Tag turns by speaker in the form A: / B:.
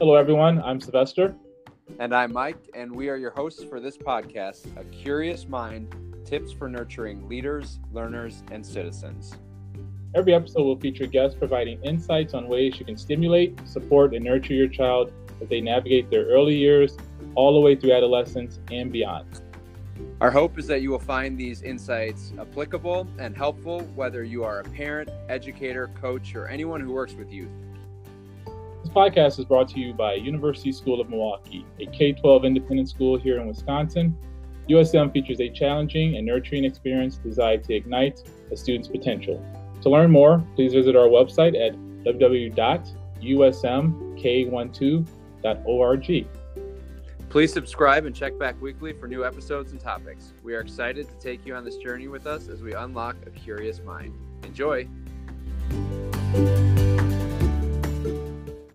A: Hello, everyone. I'm Sylvester.
B: And I'm Mike, and we are your hosts for this podcast, A Curious Mind Tips for Nurturing Leaders, Learners, and Citizens.
A: Every episode will feature guests providing insights on ways you can stimulate, support, and nurture your child as they navigate their early years all the way through adolescence and beyond.
B: Our hope is that you will find these insights applicable and helpful, whether you are a parent, educator, coach, or anyone who works with youth.
A: This podcast is brought to you by University School of Milwaukee, a K 12 independent school here in Wisconsin. USM features a challenging and nurturing experience designed to ignite a student's potential. To learn more, please visit our website at www.usmk12.org.
B: Please subscribe and check back weekly for new episodes and topics. We are excited to take you on this journey with us as we unlock a curious mind. Enjoy!